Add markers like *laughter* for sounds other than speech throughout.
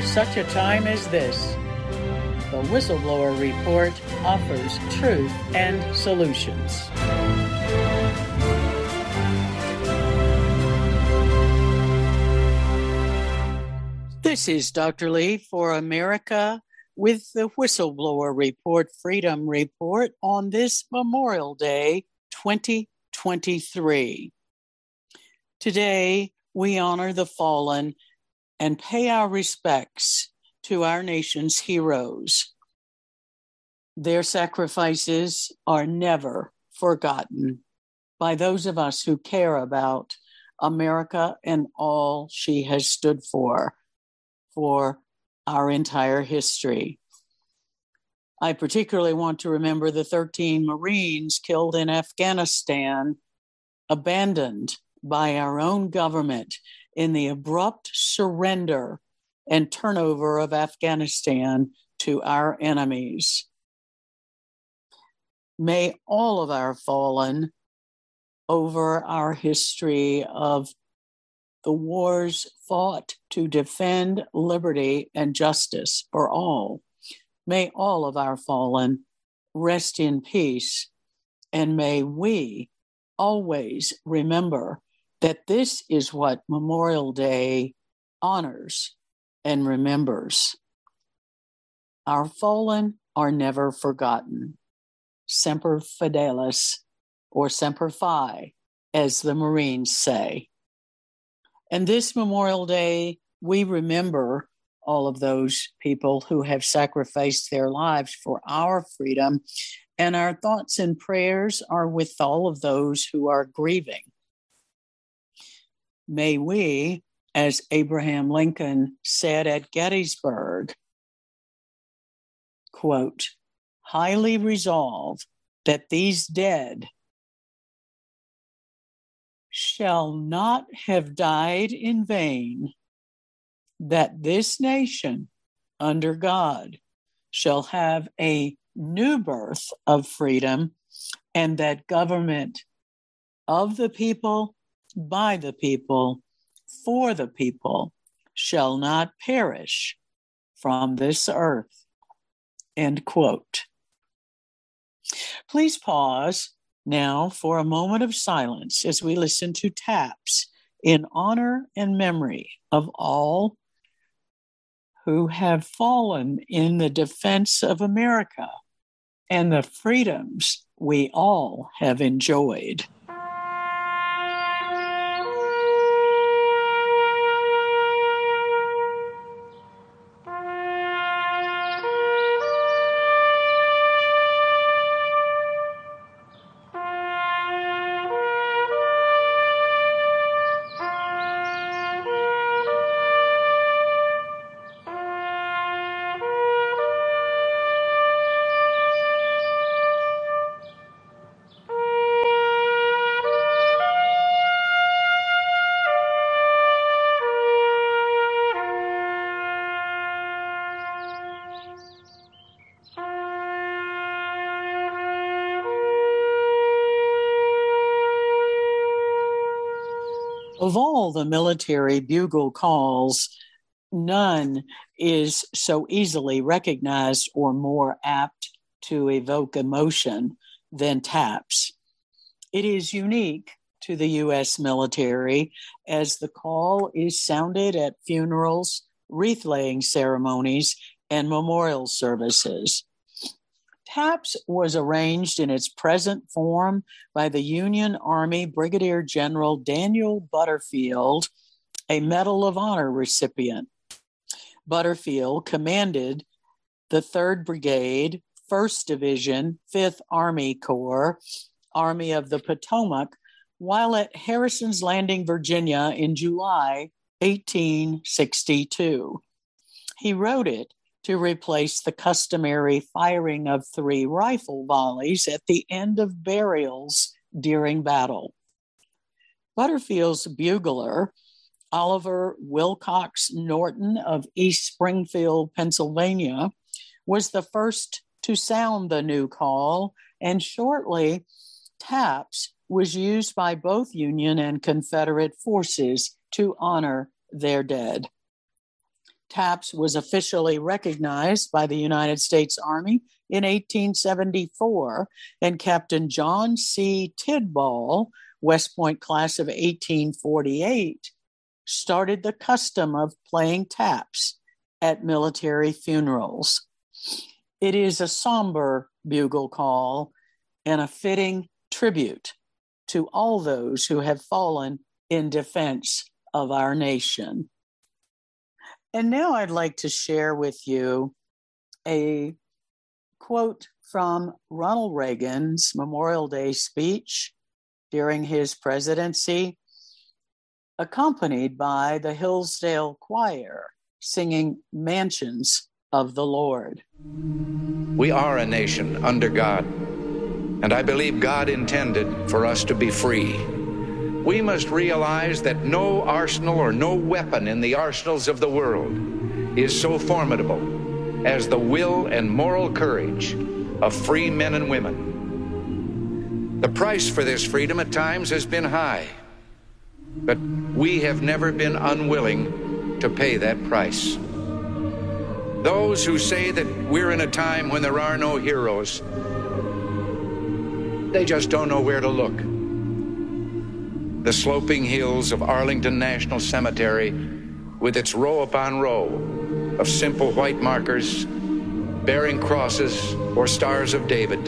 For such a time as this, the Whistleblower Report offers truth and solutions. This is Dr. Lee for America with the Whistleblower Report, Freedom Report on this Memorial Day 2023. Today, we honor the fallen and pay our respects to our nation's heroes. Their sacrifices are never forgotten by those of us who care about America and all she has stood for for our entire history. I particularly want to remember the 13 Marines killed in Afghanistan, abandoned by our own government in the abrupt surrender and turnover of Afghanistan to our enemies. May all of our fallen over our history of the wars fought to defend liberty and justice for all. May all of our fallen rest in peace, and may we always remember that this is what Memorial Day honors and remembers. Our fallen are never forgotten. Semper Fidelis, or Semper Fi, as the Marines say. And this Memorial Day, we remember all of those people who have sacrificed their lives for our freedom. And our thoughts and prayers are with all of those who are grieving. May we, as Abraham Lincoln said at Gettysburg, quote, highly resolve that these dead shall not have died in vain, that this nation under God shall have a new birth of freedom, and that government of the people, by the people, for the people shall not perish from this earth. End quote. Please pause now for a moment of silence as we listen to taps in honor and memory of all who have fallen in the defense of America and the freedoms we all have enjoyed. The military bugle calls, none is so easily recognized or more apt to evoke emotion than taps. It is unique to the U.S. military as the call is sounded at funerals, wreath laying ceremonies, and memorial services. TAPS was arranged in its present form by the Union Army Brigadier General Daniel Butterfield, a Medal of Honor recipient. Butterfield commanded the 3rd Brigade, 1st Division, 5th Army Corps, Army of the Potomac, while at Harrison's Landing, Virginia in July 1862. He wrote it to replace the customary firing of three rifle volleys at the end of burials during battle. Butterfield's bugler, Oliver Wilcox Norton of East Springfield, Pennsylvania, was the first to sound the new call, and shortly, taps was used by both Union and Confederate forces to honor their dead. TAPS was officially recognized by the United States Army in 1874, and Captain John C. Tidball, West Point class of 1848, started the custom of playing taps at military funerals. It is a somber bugle call and a fitting tribute to all those who have fallen in defense of our nation. And now I'd like to share with you a quote from Ronald Reagan's Memorial Day speech during his presidency, accompanied by the Hillsdale Choir singing Mansions of the Lord. We are a nation under God, and I believe God intended for us to be free we must realize that no arsenal or no weapon in the arsenals of the world is so formidable as the will and moral courage of free men and women. The price for this freedom at times has been high, but we have never been unwilling to pay that price. Those who say that we're in a time when there are no heroes, they just don't know where to look the sloping hills of Arlington National Cemetery with its row upon row of simple white markers bearing crosses or stars of David.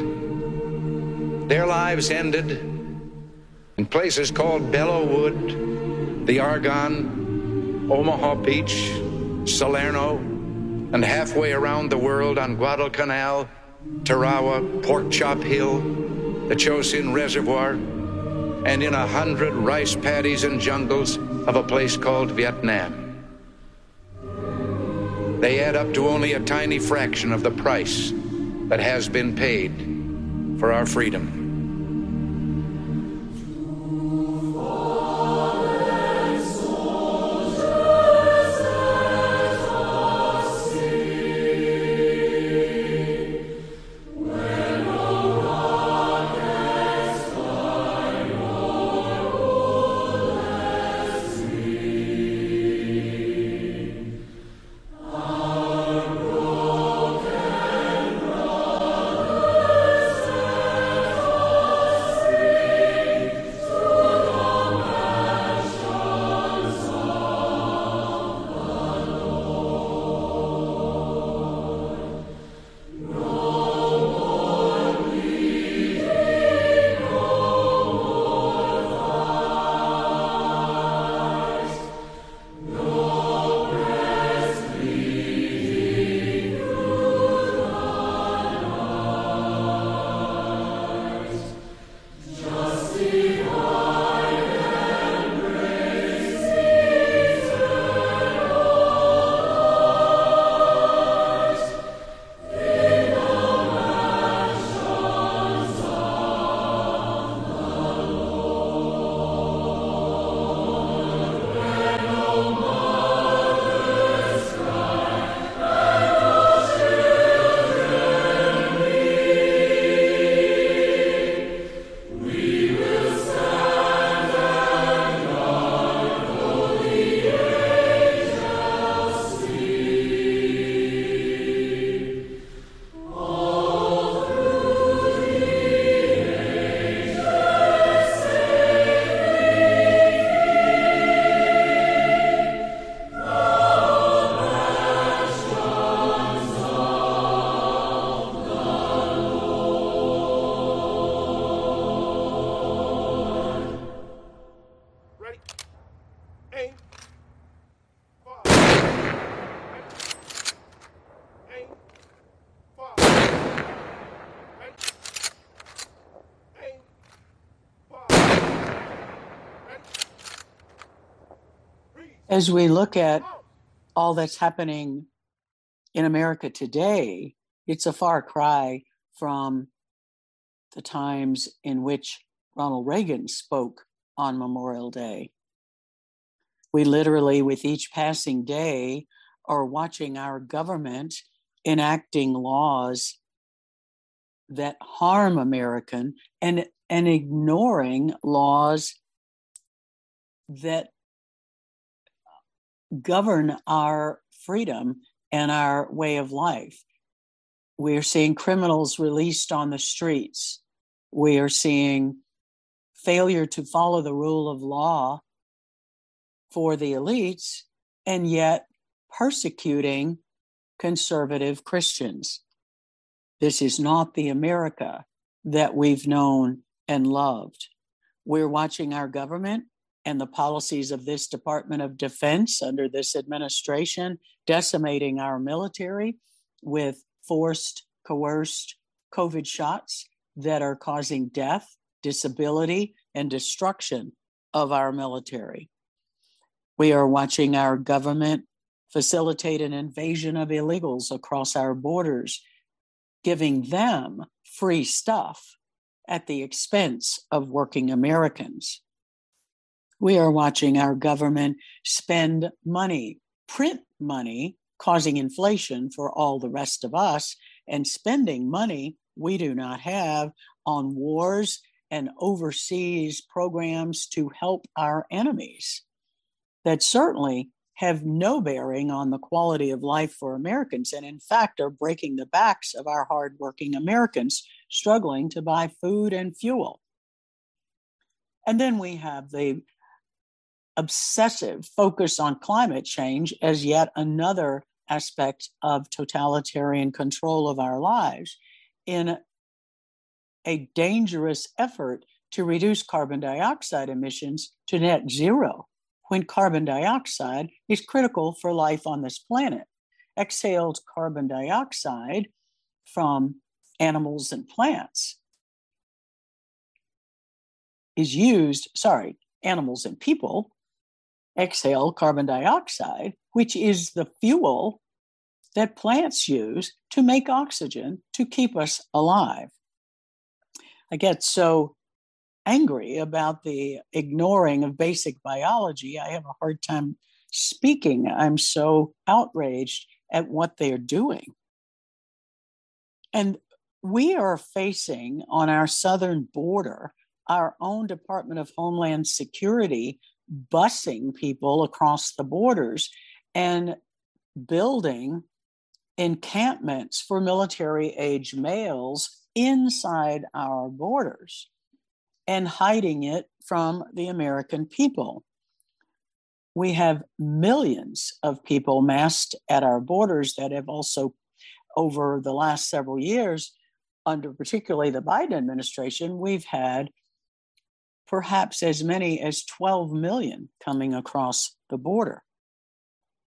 Their lives ended in places called Belleau Wood, the Argonne, Omaha Beach, Salerno, and halfway around the world on Guadalcanal, Tarawa, Pork Chop Hill, the Chosin Reservoir, and in a hundred rice paddies and jungles of a place called Vietnam. They add up to only a tiny fraction of the price that has been paid for our freedom. As we look at all that's happening in America today, it's a far cry from the times in which Ronald Reagan spoke on Memorial Day. We literally, with each passing day, are watching our government enacting laws that harm American and, and ignoring laws that govern our freedom and our way of life. We're seeing criminals released on the streets. We are seeing failure to follow the rule of law for the elites, and yet persecuting conservative Christians. This is not the America that we've known and loved. We're watching our government and the policies of this Department of Defense under this administration decimating our military with forced, coerced COVID shots that are causing death, disability, and destruction of our military. We are watching our government facilitate an invasion of illegals across our borders, giving them free stuff at the expense of working Americans. We are watching our government spend money, print money, causing inflation for all the rest of us, and spending money we do not have on wars and overseas programs to help our enemies that certainly have no bearing on the quality of life for Americans, and in fact are breaking the backs of our hardworking Americans struggling to buy food and fuel. And then we have the obsessive focus on climate change as yet another aspect of totalitarian control of our lives in a dangerous effort to reduce carbon dioxide emissions to net zero when carbon dioxide is critical for life on this planet. Exhaled carbon dioxide from animals and plants is used, sorry, animals and people exhale carbon dioxide, which is the fuel that plants use to make oxygen to keep us alive. I get so angry about the ignoring of basic biology. I have a hard time speaking. I'm so outraged at what they're doing. And we are facing on our southern border our own Department of Homeland Security busing people across the borders and building encampments for military age males inside our borders and hiding it from the American people. We have millions of people massed at our borders that have also, over the last several years, under particularly the Biden administration, we've had perhaps as many as 12 million coming across the border,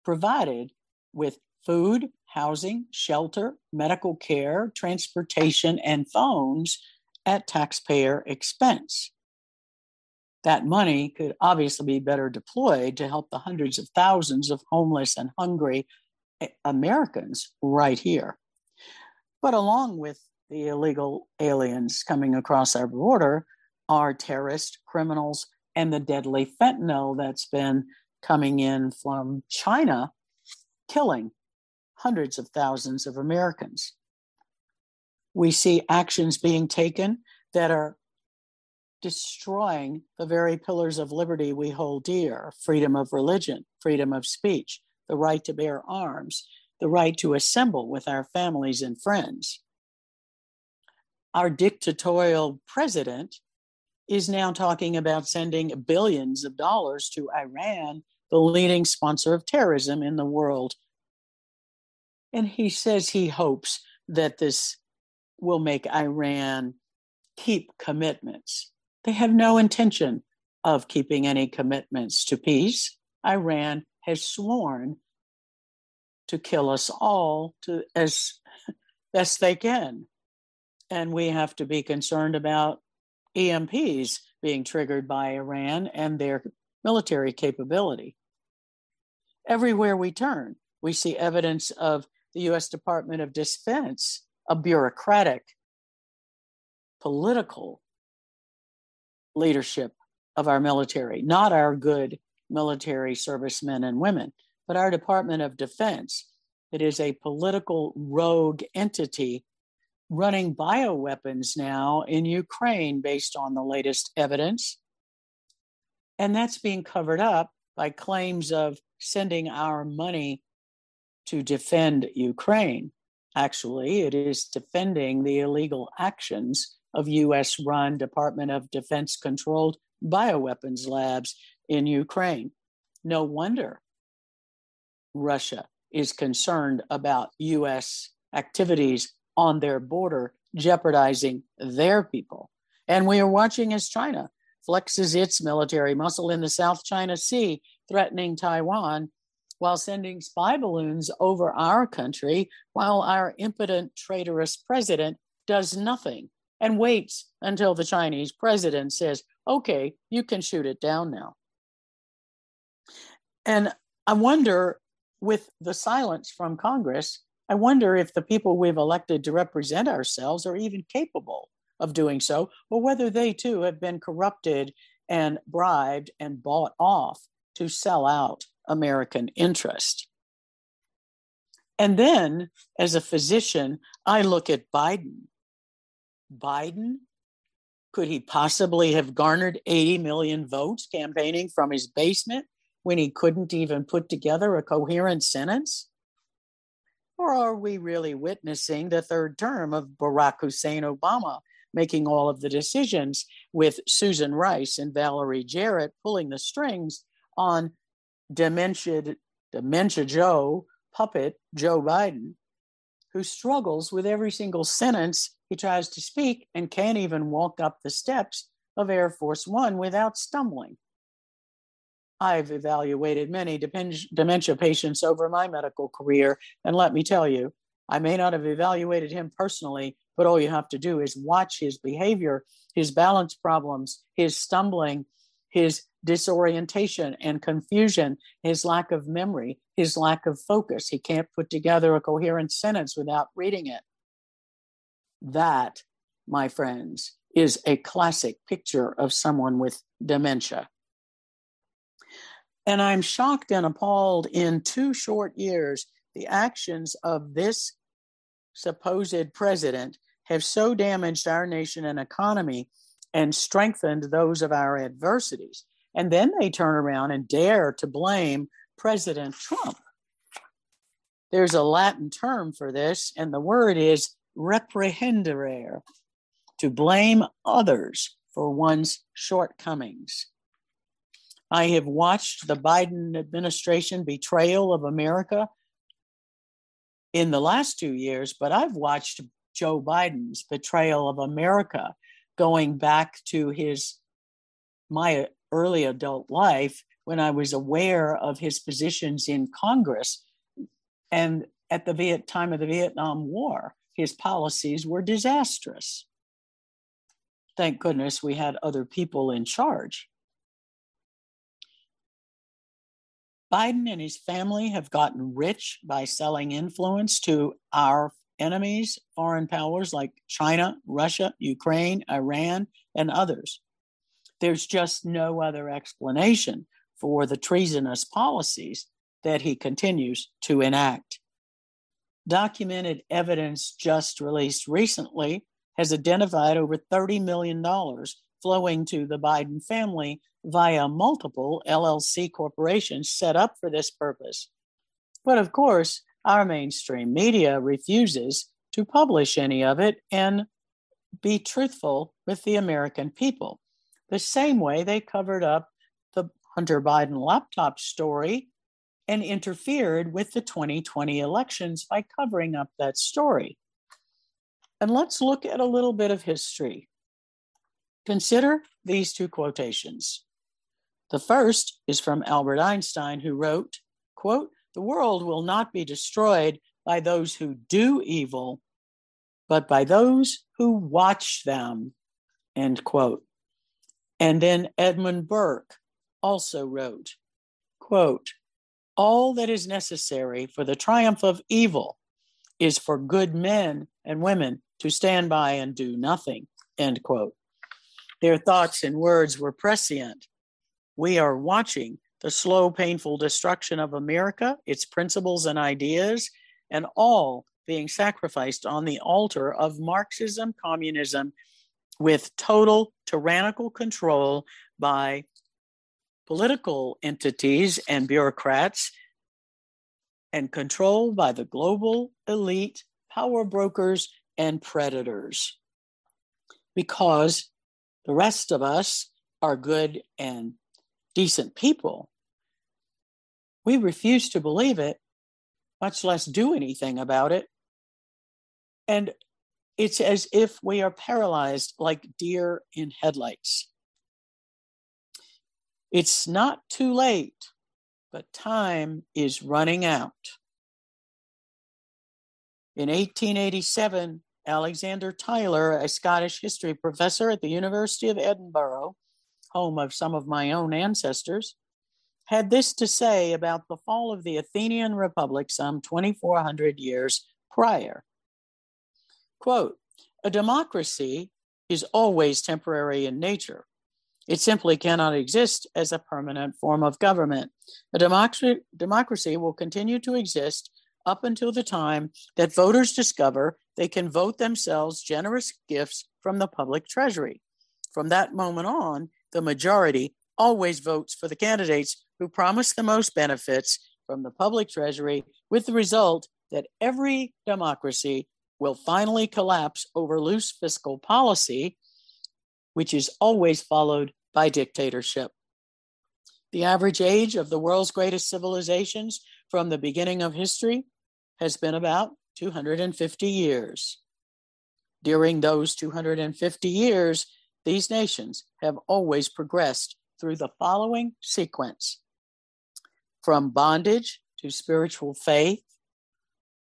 provided with food, housing, shelter, medical care, transportation, and phones at taxpayer expense. That money could obviously be better deployed to help the hundreds of thousands of homeless and hungry eh, Americans right here. But along with the illegal aliens coming across our border, are terrorist criminals and the deadly fentanyl that's been coming in from China, killing hundreds of thousands of Americans. We see actions being taken that are destroying the very pillars of liberty we hold dear freedom of religion, freedom of speech, the right to bear arms, the right to assemble with our families and friends. Our dictatorial president is now talking about sending billions of dollars to Iran, the leading sponsor of terrorism in the world. And he says he hopes that this will make Iran keep commitments. They have no intention of keeping any commitments to peace. Iran has sworn to kill us all to as *laughs* best they can. And we have to be concerned about EMPs being triggered by Iran and their military capability. Everywhere we turn, we see evidence of the US Department of Defense, a bureaucratic, political leadership of our military, not our good military servicemen and women, but our Department of Defense. It is a political rogue entity running bioweapons now in Ukraine based on the latest evidence. And that's being covered up by claims of sending our money to defend Ukraine. Actually, it is defending the illegal actions of US run Department of Defense controlled bioweapons labs in Ukraine. No wonder Russia is concerned about US activities on their border, jeopardizing their people. And we are watching as China flexes its military muscle in the South China Sea, threatening Taiwan, while sending spy balloons over our country, while our impotent, traitorous president does nothing and waits until the Chinese president says, okay, you can shoot it down now. And I wonder, with the silence from Congress, I wonder if the people we've elected to represent ourselves are even capable of doing so, or whether they too have been corrupted and bribed and bought off to sell out American interest. And then, as a physician, I look at Biden. Biden, could he possibly have garnered 80 million votes campaigning from his basement when he couldn't even put together a coherent sentence? Or are we really witnessing the third term of Barack Hussein Obama making all of the decisions with Susan Rice and Valerie Jarrett pulling the strings on dementia, dementia Joe, puppet Joe Biden, who struggles with every single sentence he tries to speak and can't even walk up the steps of Air Force One without stumbling. I've evaluated many dementia patients over my medical career, and let me tell you, I may not have evaluated him personally, but all you have to do is watch his behavior, his balance problems, his stumbling, his disorientation and confusion, his lack of memory, his lack of focus. He can't put together a coherent sentence without reading it. That, my friends, is a classic picture of someone with dementia. And I'm shocked and appalled in two short years, the actions of this supposed president have so damaged our nation and economy and strengthened those of our adversities. And then they turn around and dare to blame President Trump. There's a Latin term for this, and the word is reprehendere, to blame others for one's shortcomings. I have watched the Biden administration betrayal of America in the last two years, but I've watched Joe Biden's betrayal of America going back to his my early adult life when I was aware of his positions in Congress and at the Viet- time of the Vietnam War, his policies were disastrous. Thank goodness we had other people in charge. Biden and his family have gotten rich by selling influence to our enemies, foreign powers like China, Russia, Ukraine, Iran, and others. There's just no other explanation for the treasonous policies that he continues to enact. Documented evidence just released recently has identified over $30 million flowing to the Biden family via multiple LLC corporations set up for this purpose. But of course, our mainstream media refuses to publish any of it and be truthful with the American people. The same way they covered up the Hunter Biden laptop story and interfered with the 2020 elections by covering up that story. And let's look at a little bit of history. Consider these two quotations. The first is from Albert Einstein, who wrote, quote, the world will not be destroyed by those who do evil, but by those who watch them, end quote. And then Edmund Burke also wrote, quote, all that is necessary for the triumph of evil is for good men and women to stand by and do nothing. End quote. Their thoughts and words were prescient. We are watching the slow, painful destruction of America, its principles and ideas, and all being sacrificed on the altar of Marxism, communism, with total tyrannical control by political entities and bureaucrats and controlled by the global elite, power brokers, and predators. Because the rest of us are good and decent people, we refuse to believe it, much less do anything about it. And it's as if we are paralyzed like deer in headlights. It's not too late, but time is running out. In 1887, Alexander Tyler, a Scottish history professor at the University of Edinburgh, home of some of my own ancestors, had this to say about the fall of the Athenian Republic some 2,400 years prior. Quote, a democracy is always temporary in nature. It simply cannot exist as a permanent form of government. A democracy, democracy will continue to exist up until the time that voters discover they can vote themselves generous gifts from the public treasury. From that moment on, the majority always votes for the candidates who promise the most benefits from the public treasury, with the result that every democracy will finally collapse over loose fiscal policy, which is always followed by dictatorship. The average age of the world's greatest civilizations from the beginning of history has been about 250 years. During those 250 years, these nations have always progressed through the following sequence from bondage to spiritual faith.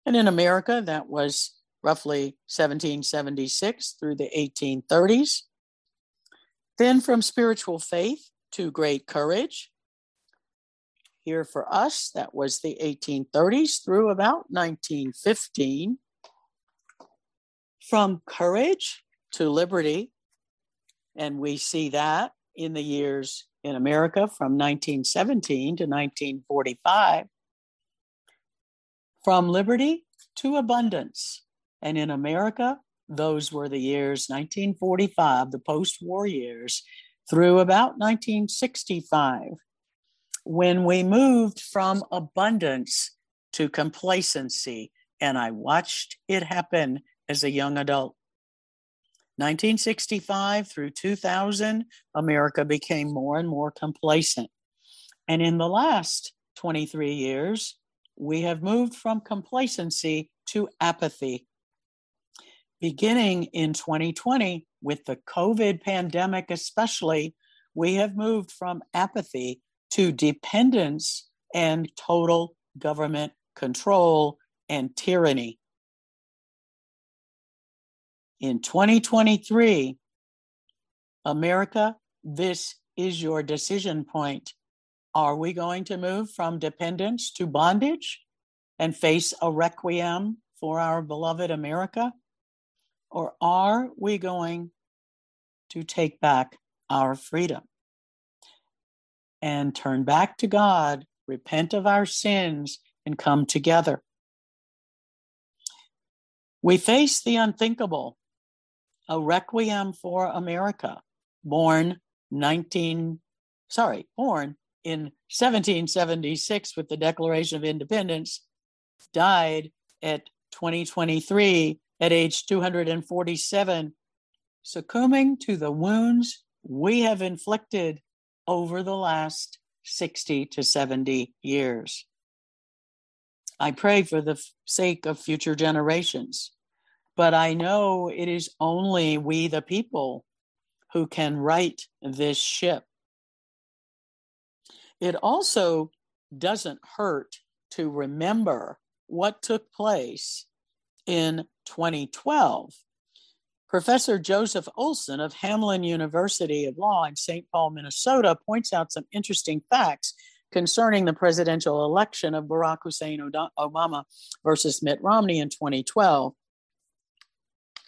And in America, that was roughly 1776 through the 1830s. Then from spiritual faith to great courage. Here for us, that was the 1830s through about 1915. From courage to liberty, and we see that in the years in America from 1917 to 1945. From liberty to abundance, and in America, those were the years 1945, the post war years, through about 1965, when we moved from abundance to complacency. And I watched it happen as a young adult. 1965 through 2000, America became more and more complacent. And in the last 23 years, we have moved from complacency to apathy beginning in 2020 with the COVID pandemic, especially, we have moved from apathy to dependence and total government control and tyranny. In 2023, America, this is your decision point. Are we going to move from dependence to bondage and face a requiem for our beloved America? Or are we going to take back our freedom and turn back to God, repent of our sins, and come together? We face the unthinkable, a requiem for America, born 19, sorry, born in 1776 with the Declaration of Independence, died at 2023 at age 247, succumbing to the wounds we have inflicted over the last 60 to 70 years. I pray for the sake of future generations, but I know it is only we, the people, who can right this ship. It also doesn't hurt to remember what took place in 2012. Professor Joseph Olson of Hamline University of Law in St. Paul, Minnesota, points out some interesting facts concerning the presidential election of Barack Hussein Obama versus Mitt Romney in 2012.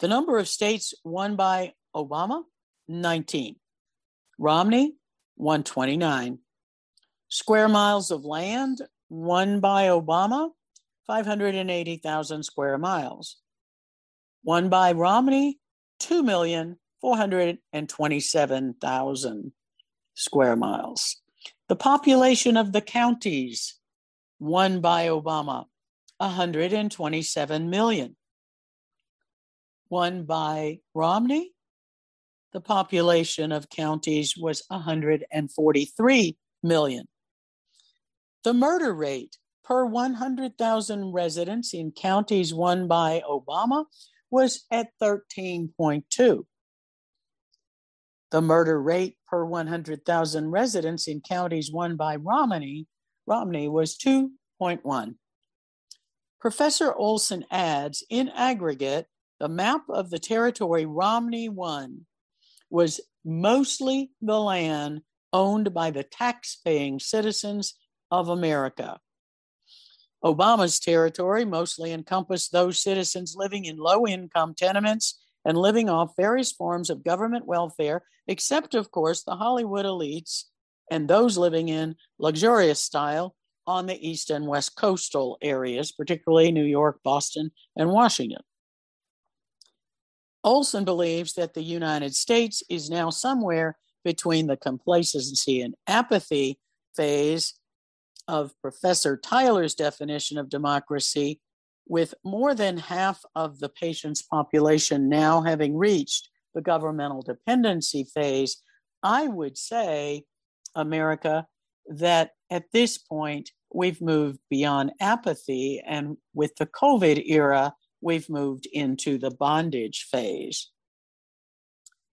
The number of states won by Obama 19. Romney 129. Square miles of land won by Obama 580,000 square miles. Won by Romney 2,427,000 square miles. The population of the counties won by Obama 127 million. Won by Romney, the population of counties was 143 million. The murder rate per 100,000 residents in counties won by Obama was at 13.2. The murder rate per 100,000 residents in counties won by Romney, Romney was 2.1. Professor Olson adds in aggregate, the map of the territory Romney won was mostly the land owned by the tax-paying citizens of America. Obama's territory mostly encompassed those citizens living in low income tenements and living off various forms of government welfare, except, of course, the Hollywood elites and those living in luxurious style on the east and west coastal areas, particularly New York, Boston, and Washington. Olson believes that the United States is now somewhere between the complacency and apathy phase of Professor Tyler's definition of democracy, with more than half of the patient's population now having reached the governmental dependency phase, I would say, America, that at this point we've moved beyond apathy. And with the COVID era, we've moved into the bondage phase.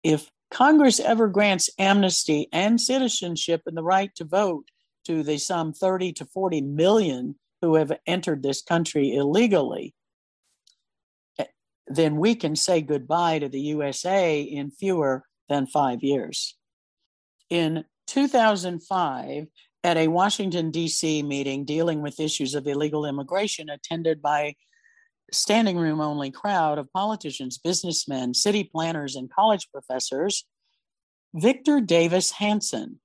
If Congress ever grants amnesty and citizenship and the right to vote to the some 30 to 40 million who have entered this country illegally, eh, then we can say goodbye to the USA in fewer than five years. In 2005, at a Washington, D.C. meeting dealing with issues of illegal immigration, attended by standing room only crowd of politicians, businessmen, city planners, and college professors, Victor Davis Hanson,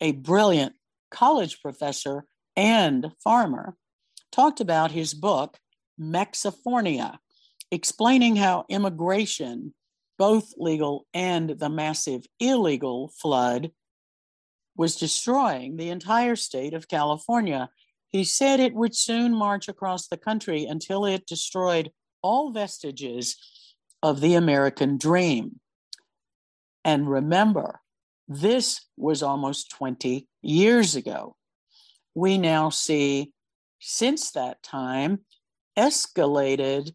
a brilliant college professor and farmer, talked about his book, Mexifornia, explaining how immigration, both legal and the massive illegal flood, was destroying the entire state of California. He said it would soon march across the country until it destroyed all vestiges of the American dream. And remember, this was almost 20 years ago. We now see, since that time, escalated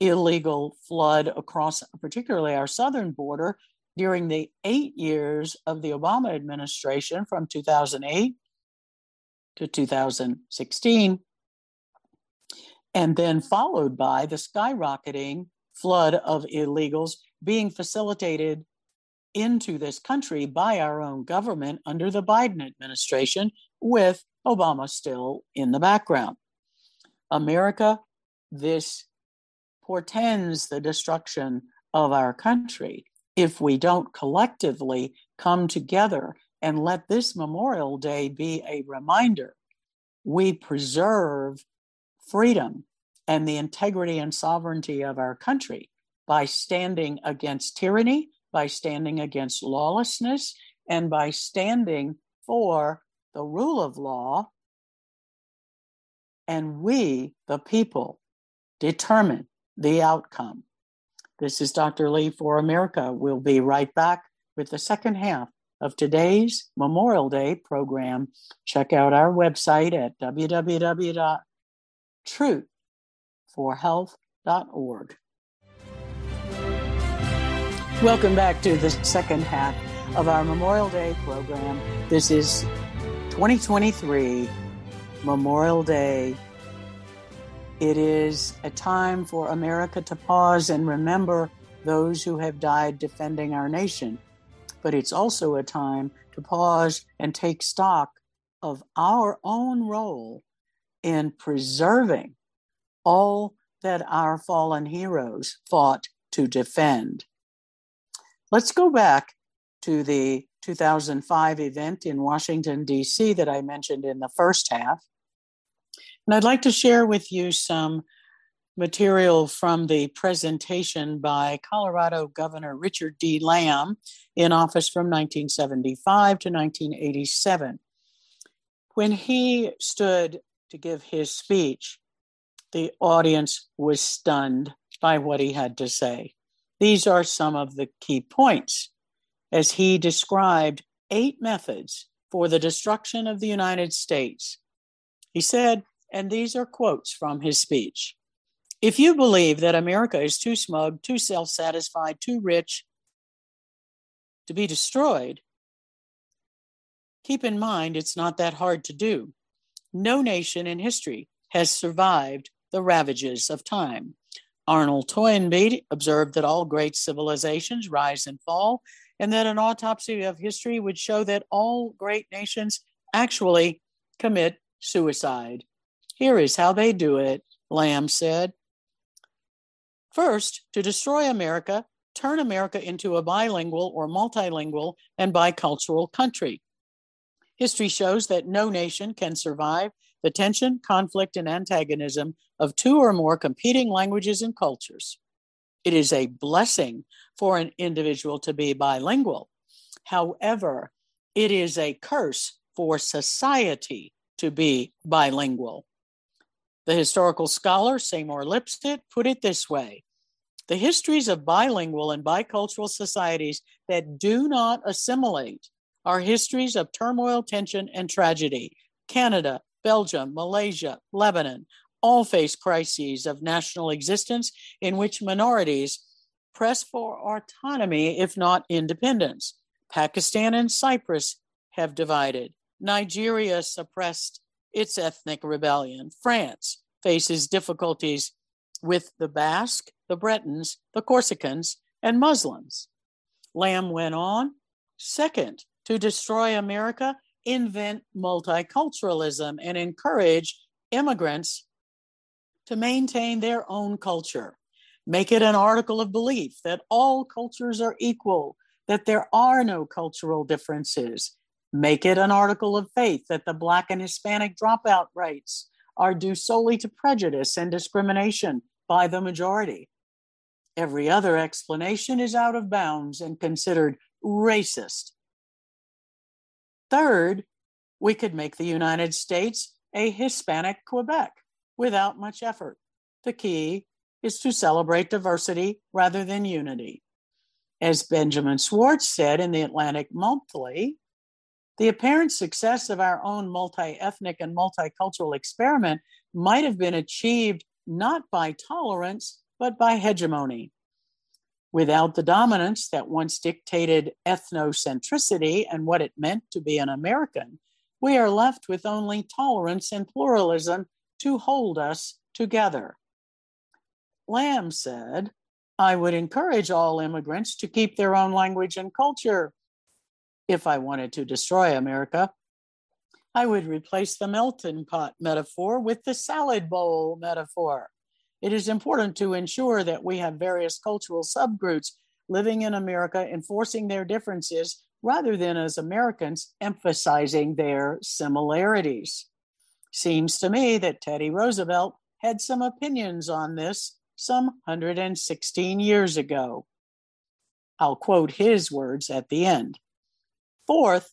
illegal flood across, particularly our southern border, during the eight years of the Obama administration from 2008 to 2016, and then followed by the skyrocketing flood of illegals being facilitated into this country by our own government under the Biden administration, with Obama still in the background. America, this portends the destruction of our country if we don't collectively come together and let this Memorial Day be a reminder. We preserve freedom and the integrity and sovereignty of our country by standing against tyranny by standing against lawlessness and by standing for the rule of law. And we, the people, determine the outcome. This is Dr. Lee for America. We'll be right back with the second half of today's Memorial Day program. Check out our website at www.truthforhealth.org. Welcome back to the second half of our Memorial Day program. This is 2023 Memorial Day. It is a time for America to pause and remember those who have died defending our nation. But it's also a time to pause and take stock of our own role in preserving all that our fallen heroes fought to defend. Let's go back to the 2005 event in Washington, D.C., that I mentioned in the first half. And I'd like to share with you some material from the presentation by Colorado Governor Richard D. Lamm in office from 1975 to 1987. When he stood to give his speech, the audience was stunned by what he had to say. These are some of the key points as he described eight methods for the destruction of the United States. He said, and these are quotes from his speech if you believe that America is too smug, too self satisfied, too rich to be destroyed, keep in mind it's not that hard to do. No nation in history has survived the ravages of time. Arnold Toynbee observed that all great civilizations rise and fall, and that an autopsy of history would show that all great nations actually commit suicide. Here is how they do it, Lamm said. First, to destroy America, turn America into a bilingual or multilingual and bicultural country. History shows that no nation can survive the tension, conflict, and antagonism of two or more competing languages and cultures. It is a blessing for an individual to be bilingual. However, it is a curse for society to be bilingual. The historical scholar Seymour Lipset put it this way the histories of bilingual and bicultural societies that do not assimilate are histories of turmoil, tension, and tragedy. Canada, Belgium, Malaysia, Lebanon all face crises of national existence in which minorities press for autonomy, if not independence. Pakistan and Cyprus have divided. Nigeria suppressed its ethnic rebellion. France faces difficulties with the Basque, the Bretons, the Corsicans, and Muslims. Lamm went on. Second, to destroy America, invent multiculturalism and encourage immigrants to maintain their own culture. Make it an article of belief that all cultures are equal, that there are no cultural differences. Make it an article of faith that the Black and Hispanic dropout rates are due solely to prejudice and discrimination by the majority. Every other explanation is out of bounds and considered racist. Third, we could make the United States a Hispanic Quebec without much effort. The key is to celebrate diversity rather than unity. As Benjamin Schwarz said in the Atlantic Monthly, the apparent success of our own multi ethnic and multicultural experiment might have been achieved not by tolerance, but by hegemony. Without the dominance that once dictated ethnocentricity and what it meant to be an American, we are left with only tolerance and pluralism to hold us together. Lamm said, I would encourage all immigrants to keep their own language and culture. If I wanted to destroy America, I would replace the melting pot metaphor with the salad bowl metaphor. It is important to ensure that we have various cultural subgroups living in America enforcing their differences rather than as Americans emphasizing their similarities. Seems to me that Teddy Roosevelt had some opinions on this some 116 years ago. I'll quote his words at the end. Fourth,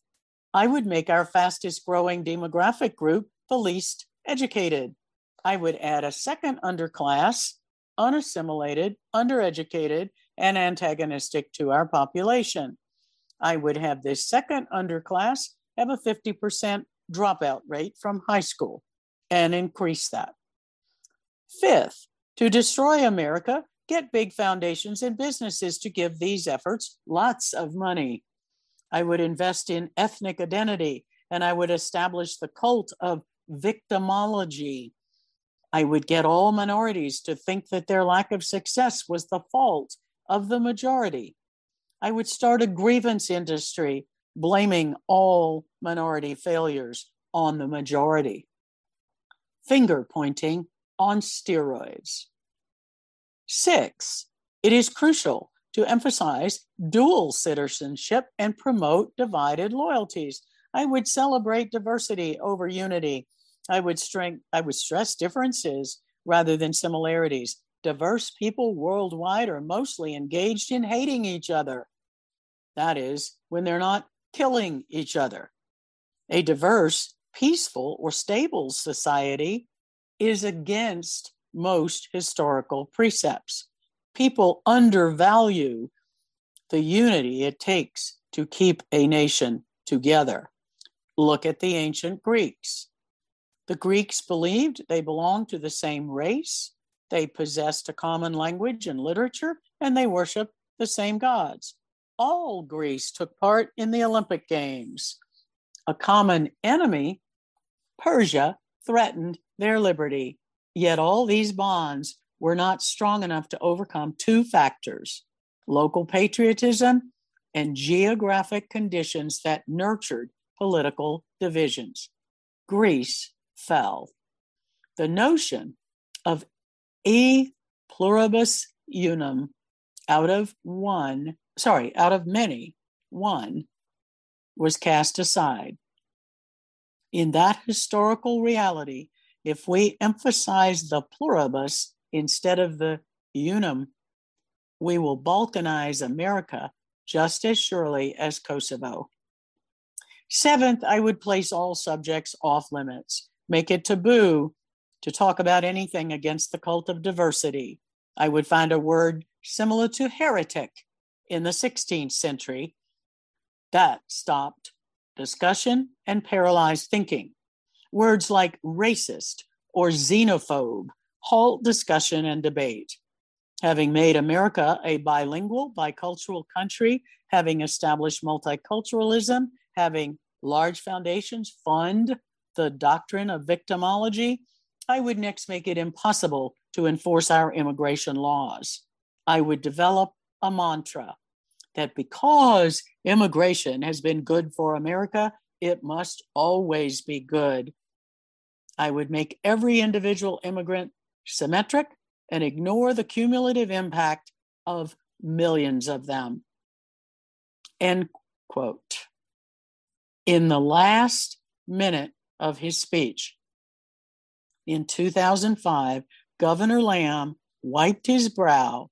I would make our fastest growing demographic group the least educated. I would add a second underclass, unassimilated, undereducated, and antagonistic to our population. I would have this second underclass have a 50% dropout rate from high school and increase that. Fifth, to destroy America, get big foundations and businesses to give these efforts lots of money. I would invest in ethnic identity and I would establish the cult of victimology. I would get all minorities to think that their lack of success was the fault of the majority. I would start a grievance industry blaming all minority failures on the majority. Finger pointing on steroids. Six, it is crucial to emphasize dual citizenship and promote divided loyalties. I would celebrate diversity over unity. I would I would stress differences rather than similarities. Diverse people worldwide are mostly engaged in hating each other. That is, when they're not killing each other. A diverse, peaceful, or stable society is against most historical precepts. People undervalue the unity it takes to keep a nation together. Look at the ancient Greeks. The Greeks believed they belonged to the same race, they possessed a common language and literature, and they worshiped the same gods. All Greece took part in the Olympic Games. A common enemy, Persia, threatened their liberty. Yet all these bonds were not strong enough to overcome two factors local patriotism and geographic conditions that nurtured political divisions. Greece fell. The notion of e pluribus unum, out of one, sorry, out of many, one, was cast aside. In that historical reality, if we emphasize the pluribus instead of the unum, we will balkanize America just as surely as Kosovo. Seventh, I would place all subjects off limits, make it taboo to talk about anything against the cult of diversity. I would find a word similar to heretic in the 16th century that stopped discussion and paralyzed thinking. Words like racist or xenophobe halt discussion and debate. Having made America a bilingual, bicultural country, having established multiculturalism, having large foundations fund the doctrine of victimology, I would next make it impossible to enforce our immigration laws. I would develop a mantra that because immigration has been good for America, it must always be good. I would make every individual immigrant symmetric and ignore the cumulative impact of millions of them. End quote. In the last minute of his speech in 2005, Governor Lamm wiped his brow.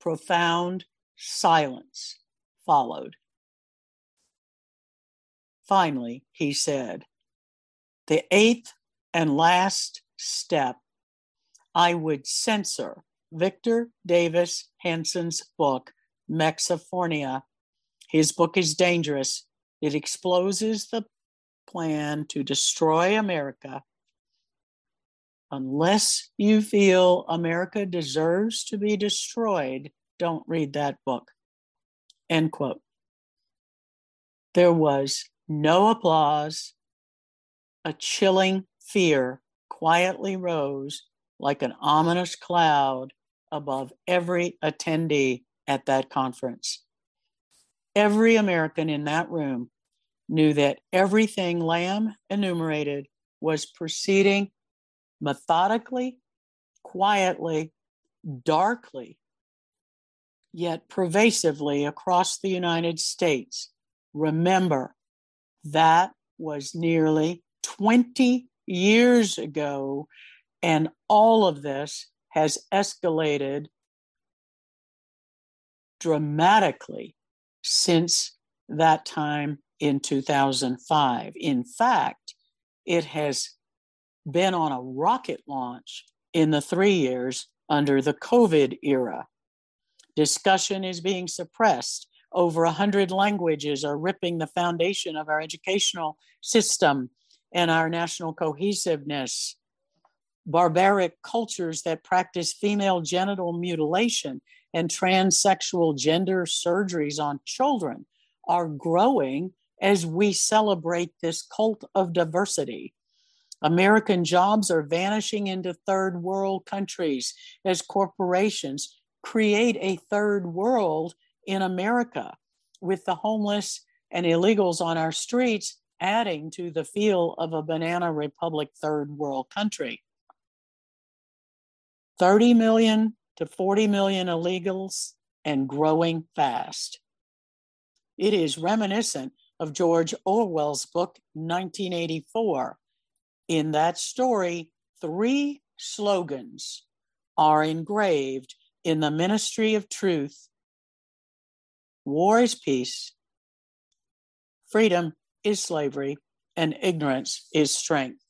Profound silence followed. Finally, he said, The eighth and last step I would censor Victor Davis Hanson's book, Mexifornia. His book is dangerous. It exposes the plan to destroy America. Unless you feel America deserves to be destroyed, don't read that book. End quote. There was no applause. A chilling fear quietly rose like an ominous cloud above every attendee at that conference. Every American in that room knew that everything Lamm enumerated was proceeding methodically, quietly, darkly yet pervasively across the United States. Remember, that was nearly 20 years ago, and all of this has escalated dramatically since that time in 2005. In fact, it has been on a rocket launch in the three years under the COVID era. Discussion is being suppressed. Over 100 languages are ripping the foundation of our educational system and our national cohesiveness. Barbaric cultures that practice female genital mutilation and transsexual gender surgeries on children are growing as we celebrate this cult of diversity. American jobs are vanishing into third world countries as corporations create a third world in America with the homeless and illegals on our streets adding to the feel of a banana republic third world country. 30 million to 40 million illegals and growing fast. It is reminiscent of George Orwell's book 1984. In that story, three slogans are engraved in the ministry of truth war is peace, freedom is slavery, and ignorance is strength.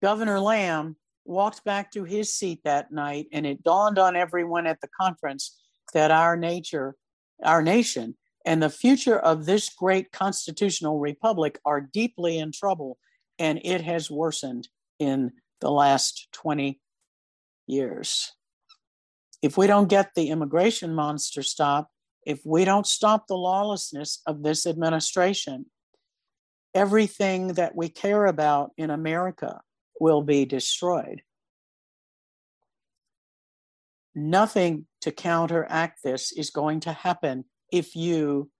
Governor Lamm walked back to his seat that night, and it dawned on everyone at the conference that our nature, our nation, and the future of this great constitutional republic are deeply in trouble, and it has worsened in the last 20 years. If we don't get the immigration monster stopped, if we don't stop the lawlessness of this administration, everything that we care about in America will be destroyed. Nothing to counteract this is going to happen if you,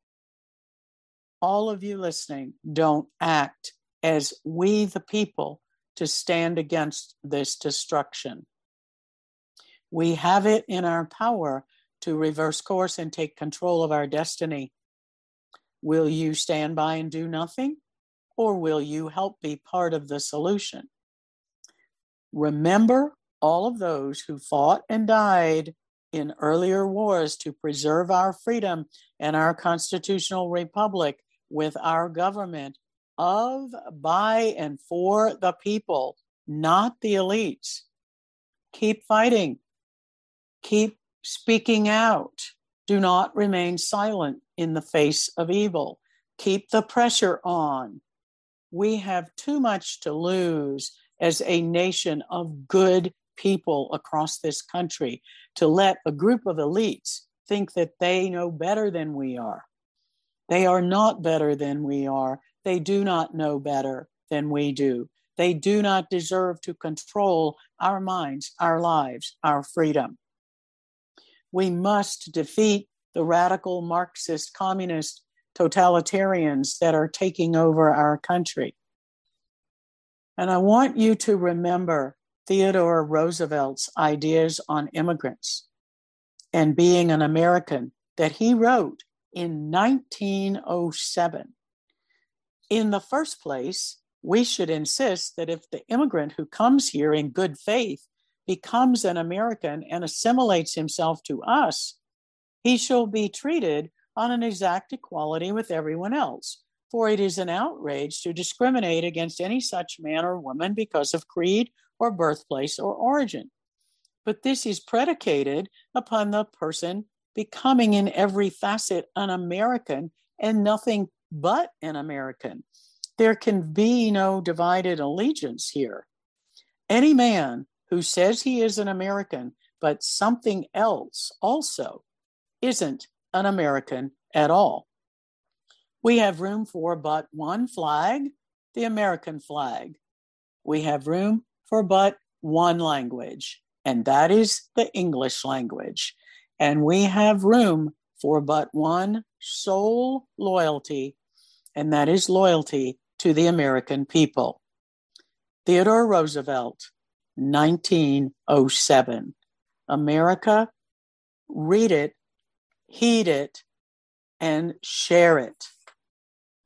all of you listening, don't act as we, the people, to stand against this destruction. We have it in our power to reverse course and take control of our destiny. Will you stand by and do nothing? Or will you help be part of the solution? Remember all of those who fought and died in earlier wars to preserve our freedom and our constitutional republic with our government of, by, and for the people, not the elites. Keep fighting. Keep speaking out. Do not remain silent in the face of evil. Keep the pressure on. We have too much to lose as a nation of good people across this country to let a group of elites think that they know better than we are. They are not better than we are. They do not know better than we do. They do not deserve to control our minds, our lives, our freedom. We must defeat the radical Marxist communist totalitarians that are taking over our country. And I want you to remember Theodore Roosevelt's ideas on immigrants and being an American that he wrote in 1907. In the first place, we should insist that if the immigrant who comes here in good faith becomes an American and assimilates himself to us, he shall be treated on an exact equality with everyone else. For it is an outrage to discriminate against any such man or woman because of creed or birthplace or origin. But this is predicated upon the person becoming in every facet an American and nothing but an American. There can be no divided allegiance here. Any man who says he is an American, but something else also isn't an American at all. We have room for but one flag, the American flag. We have room for but one language, and that is the English language. And we have room for but one sole loyalty, and that is loyalty to the American people. Theodore Roosevelt, 1907. America, read it, heed it, and share it.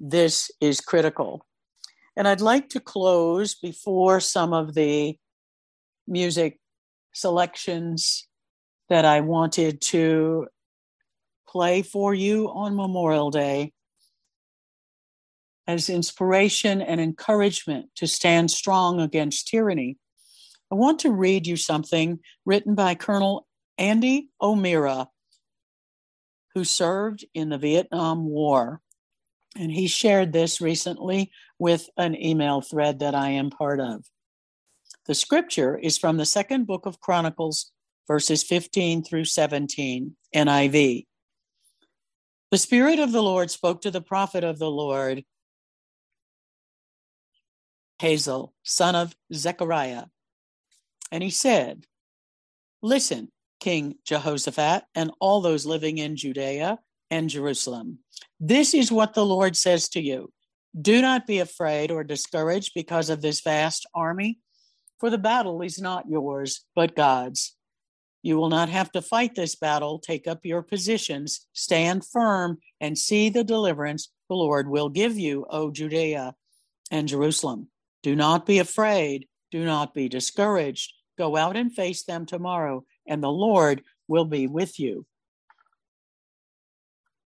This is critical. And I'd like to close before some of the music selections that I wanted to play for you on Memorial Day as inspiration and encouragement to stand strong against tyranny. I want to read you something written by Colonel Andy O'Meara, who served in the Vietnam War. And he shared this recently with an email thread that I am part of. The scripture is from the second book of Chronicles, verses 15 through 17, NIV. The Spirit of the Lord spoke to the prophet of the Lord, Hazael, son of Zechariah. And he said, Listen, King Jehoshaphat, and all those living in Judea and Jerusalem. This is what the Lord says to you Do not be afraid or discouraged because of this vast army, for the battle is not yours, but God's. You will not have to fight this battle. Take up your positions, stand firm, and see the deliverance the Lord will give you, O Judea and Jerusalem. Do not be afraid. Do not be discouraged. Go out and face them tomorrow, and the Lord will be with you.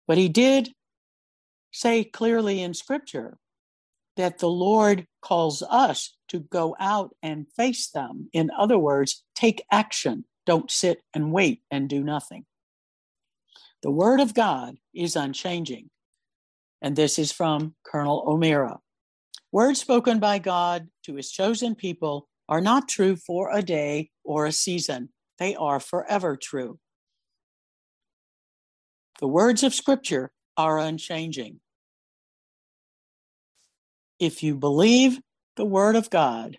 But he did say clearly in Scripture that the Lord calls us to go out and face them. In other words, take action. Don't sit and wait and do nothing. The Word of God is unchanging. And this is from Colonel O'Meara. Words spoken by God to his chosen people are not true for a day or a season, they are forever true. The words of Scripture are unchanging. If you believe the Word of God,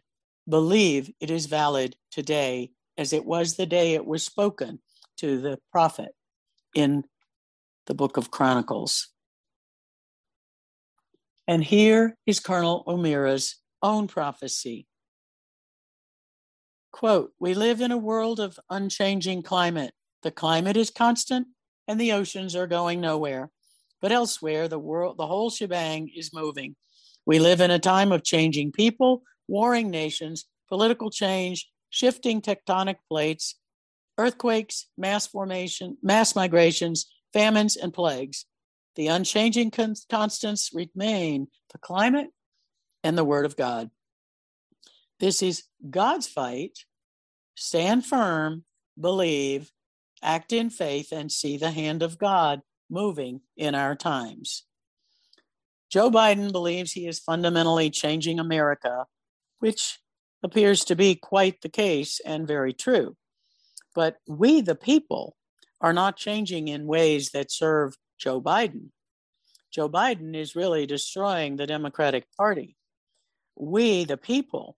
believe it is valid today as it was the day it was spoken to the prophet in the book of Chronicles. And here is Colonel O'Meara's own prophecy. Quote, we live in a world of unchanging climate. The climate is constant and the oceans are going nowhere. But elsewhere, the world, the whole shebang is moving. We live in a time of changing people, warring nations, political change, shifting tectonic plates, earthquakes, mass formation, mass migrations, famines, and plagues. The unchanging constants remain the climate and the Word of God. This is God's fight. Stand firm, believe, act in faith, and see the hand of God moving in our times. Joe Biden believes he is fundamentally changing America, which appears to be quite the case and very true. But we, the people, are not changing in ways that serve Joe Biden. Joe Biden is really destroying the Democratic Party. We, the people,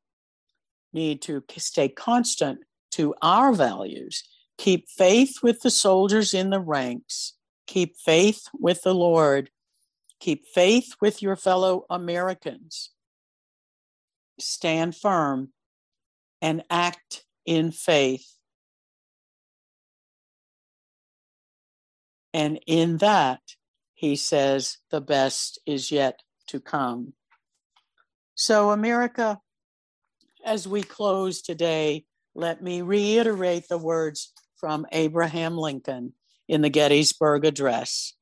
need to stay constant to our values. Keep faith with the soldiers in the ranks. Keep faith with the Lord. Keep faith with your fellow Americans. Stand firm and act in faith. And in that, he says, the best is yet to come. So, America, as we close today, let me reiterate the words from Abraham Lincoln in the Gettysburg Address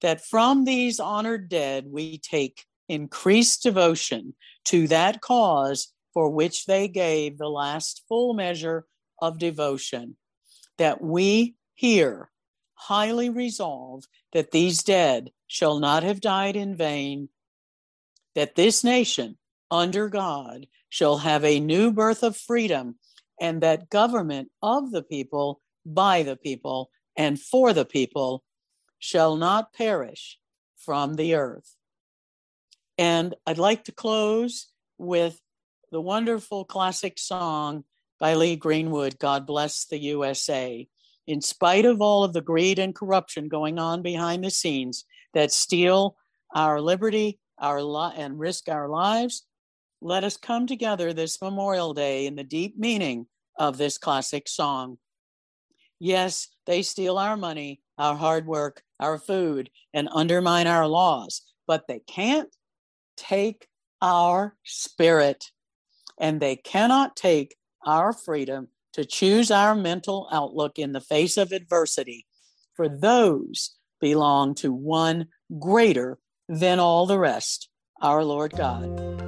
that from these honored dead we take increased devotion to that cause for which they gave the last full measure of devotion, that we here highly resolve that these dead shall not have died in vain, that this nation under God shall have a new birth of freedom, and that government of the people, by the people, and for the people shall not perish from the earth. And I'd like to close with the wonderful classic song by Lee Greenwood, God Bless the USA in spite of all of the greed and corruption going on behind the scenes that steal our liberty our li- and risk our lives, let us come together this Memorial Day in the deep meaning of this classic song. Yes, they steal our money, our hard work, our food, and undermine our laws, but they can't take our spirit, and they cannot take our freedom to choose our mental outlook in the face of adversity, for those belong to one greater than all the rest, our Lord God.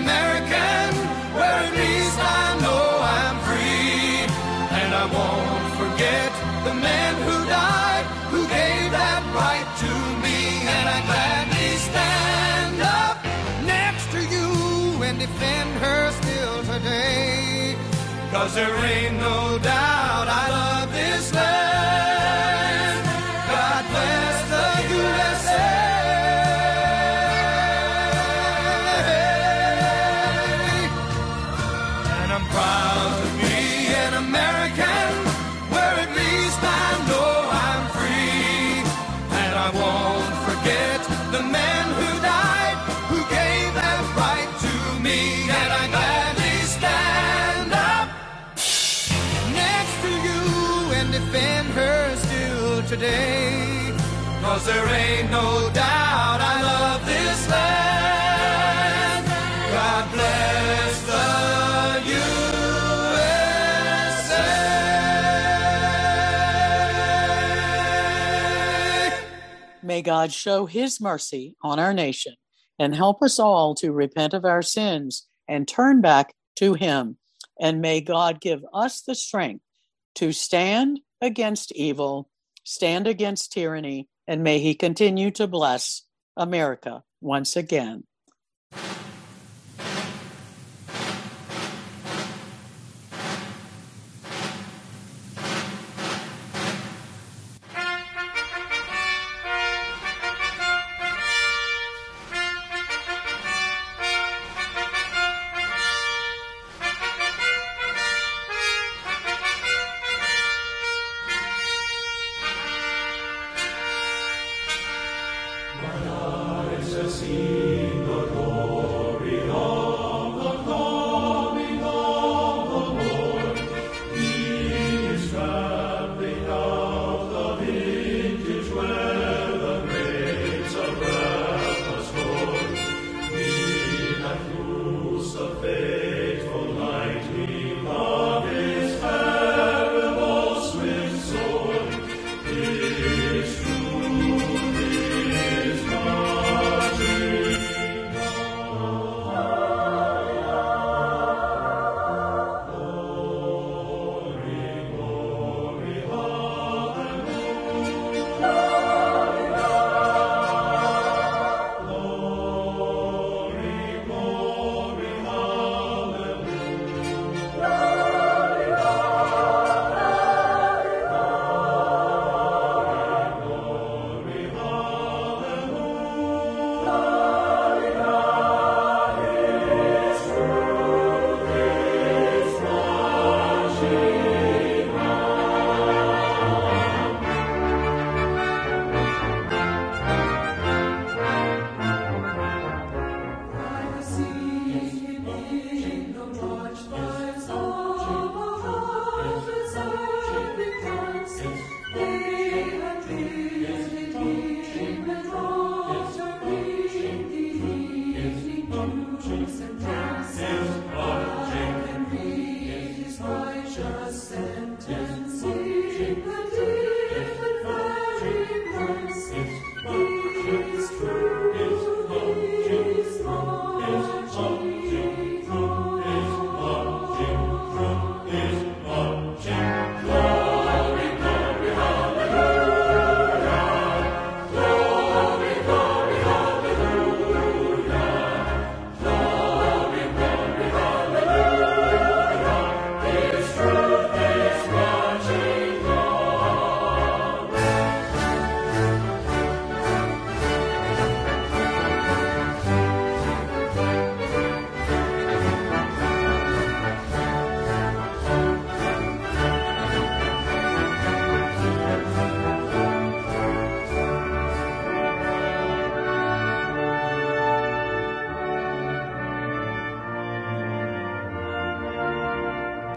American, where at least I know I'm free. And I won't forget the men who died, who gave that right to me. And I gladly stand up next to you and defend her still today. Cause there ain't no doubt I love Cause there ain't no doubt I love this land. God bless the USA. May God show his mercy on our nation and help us all to repent of our sins and turn back to him. And may God give us the strength to stand against evil, stand against tyranny, and may he continue to bless America once again.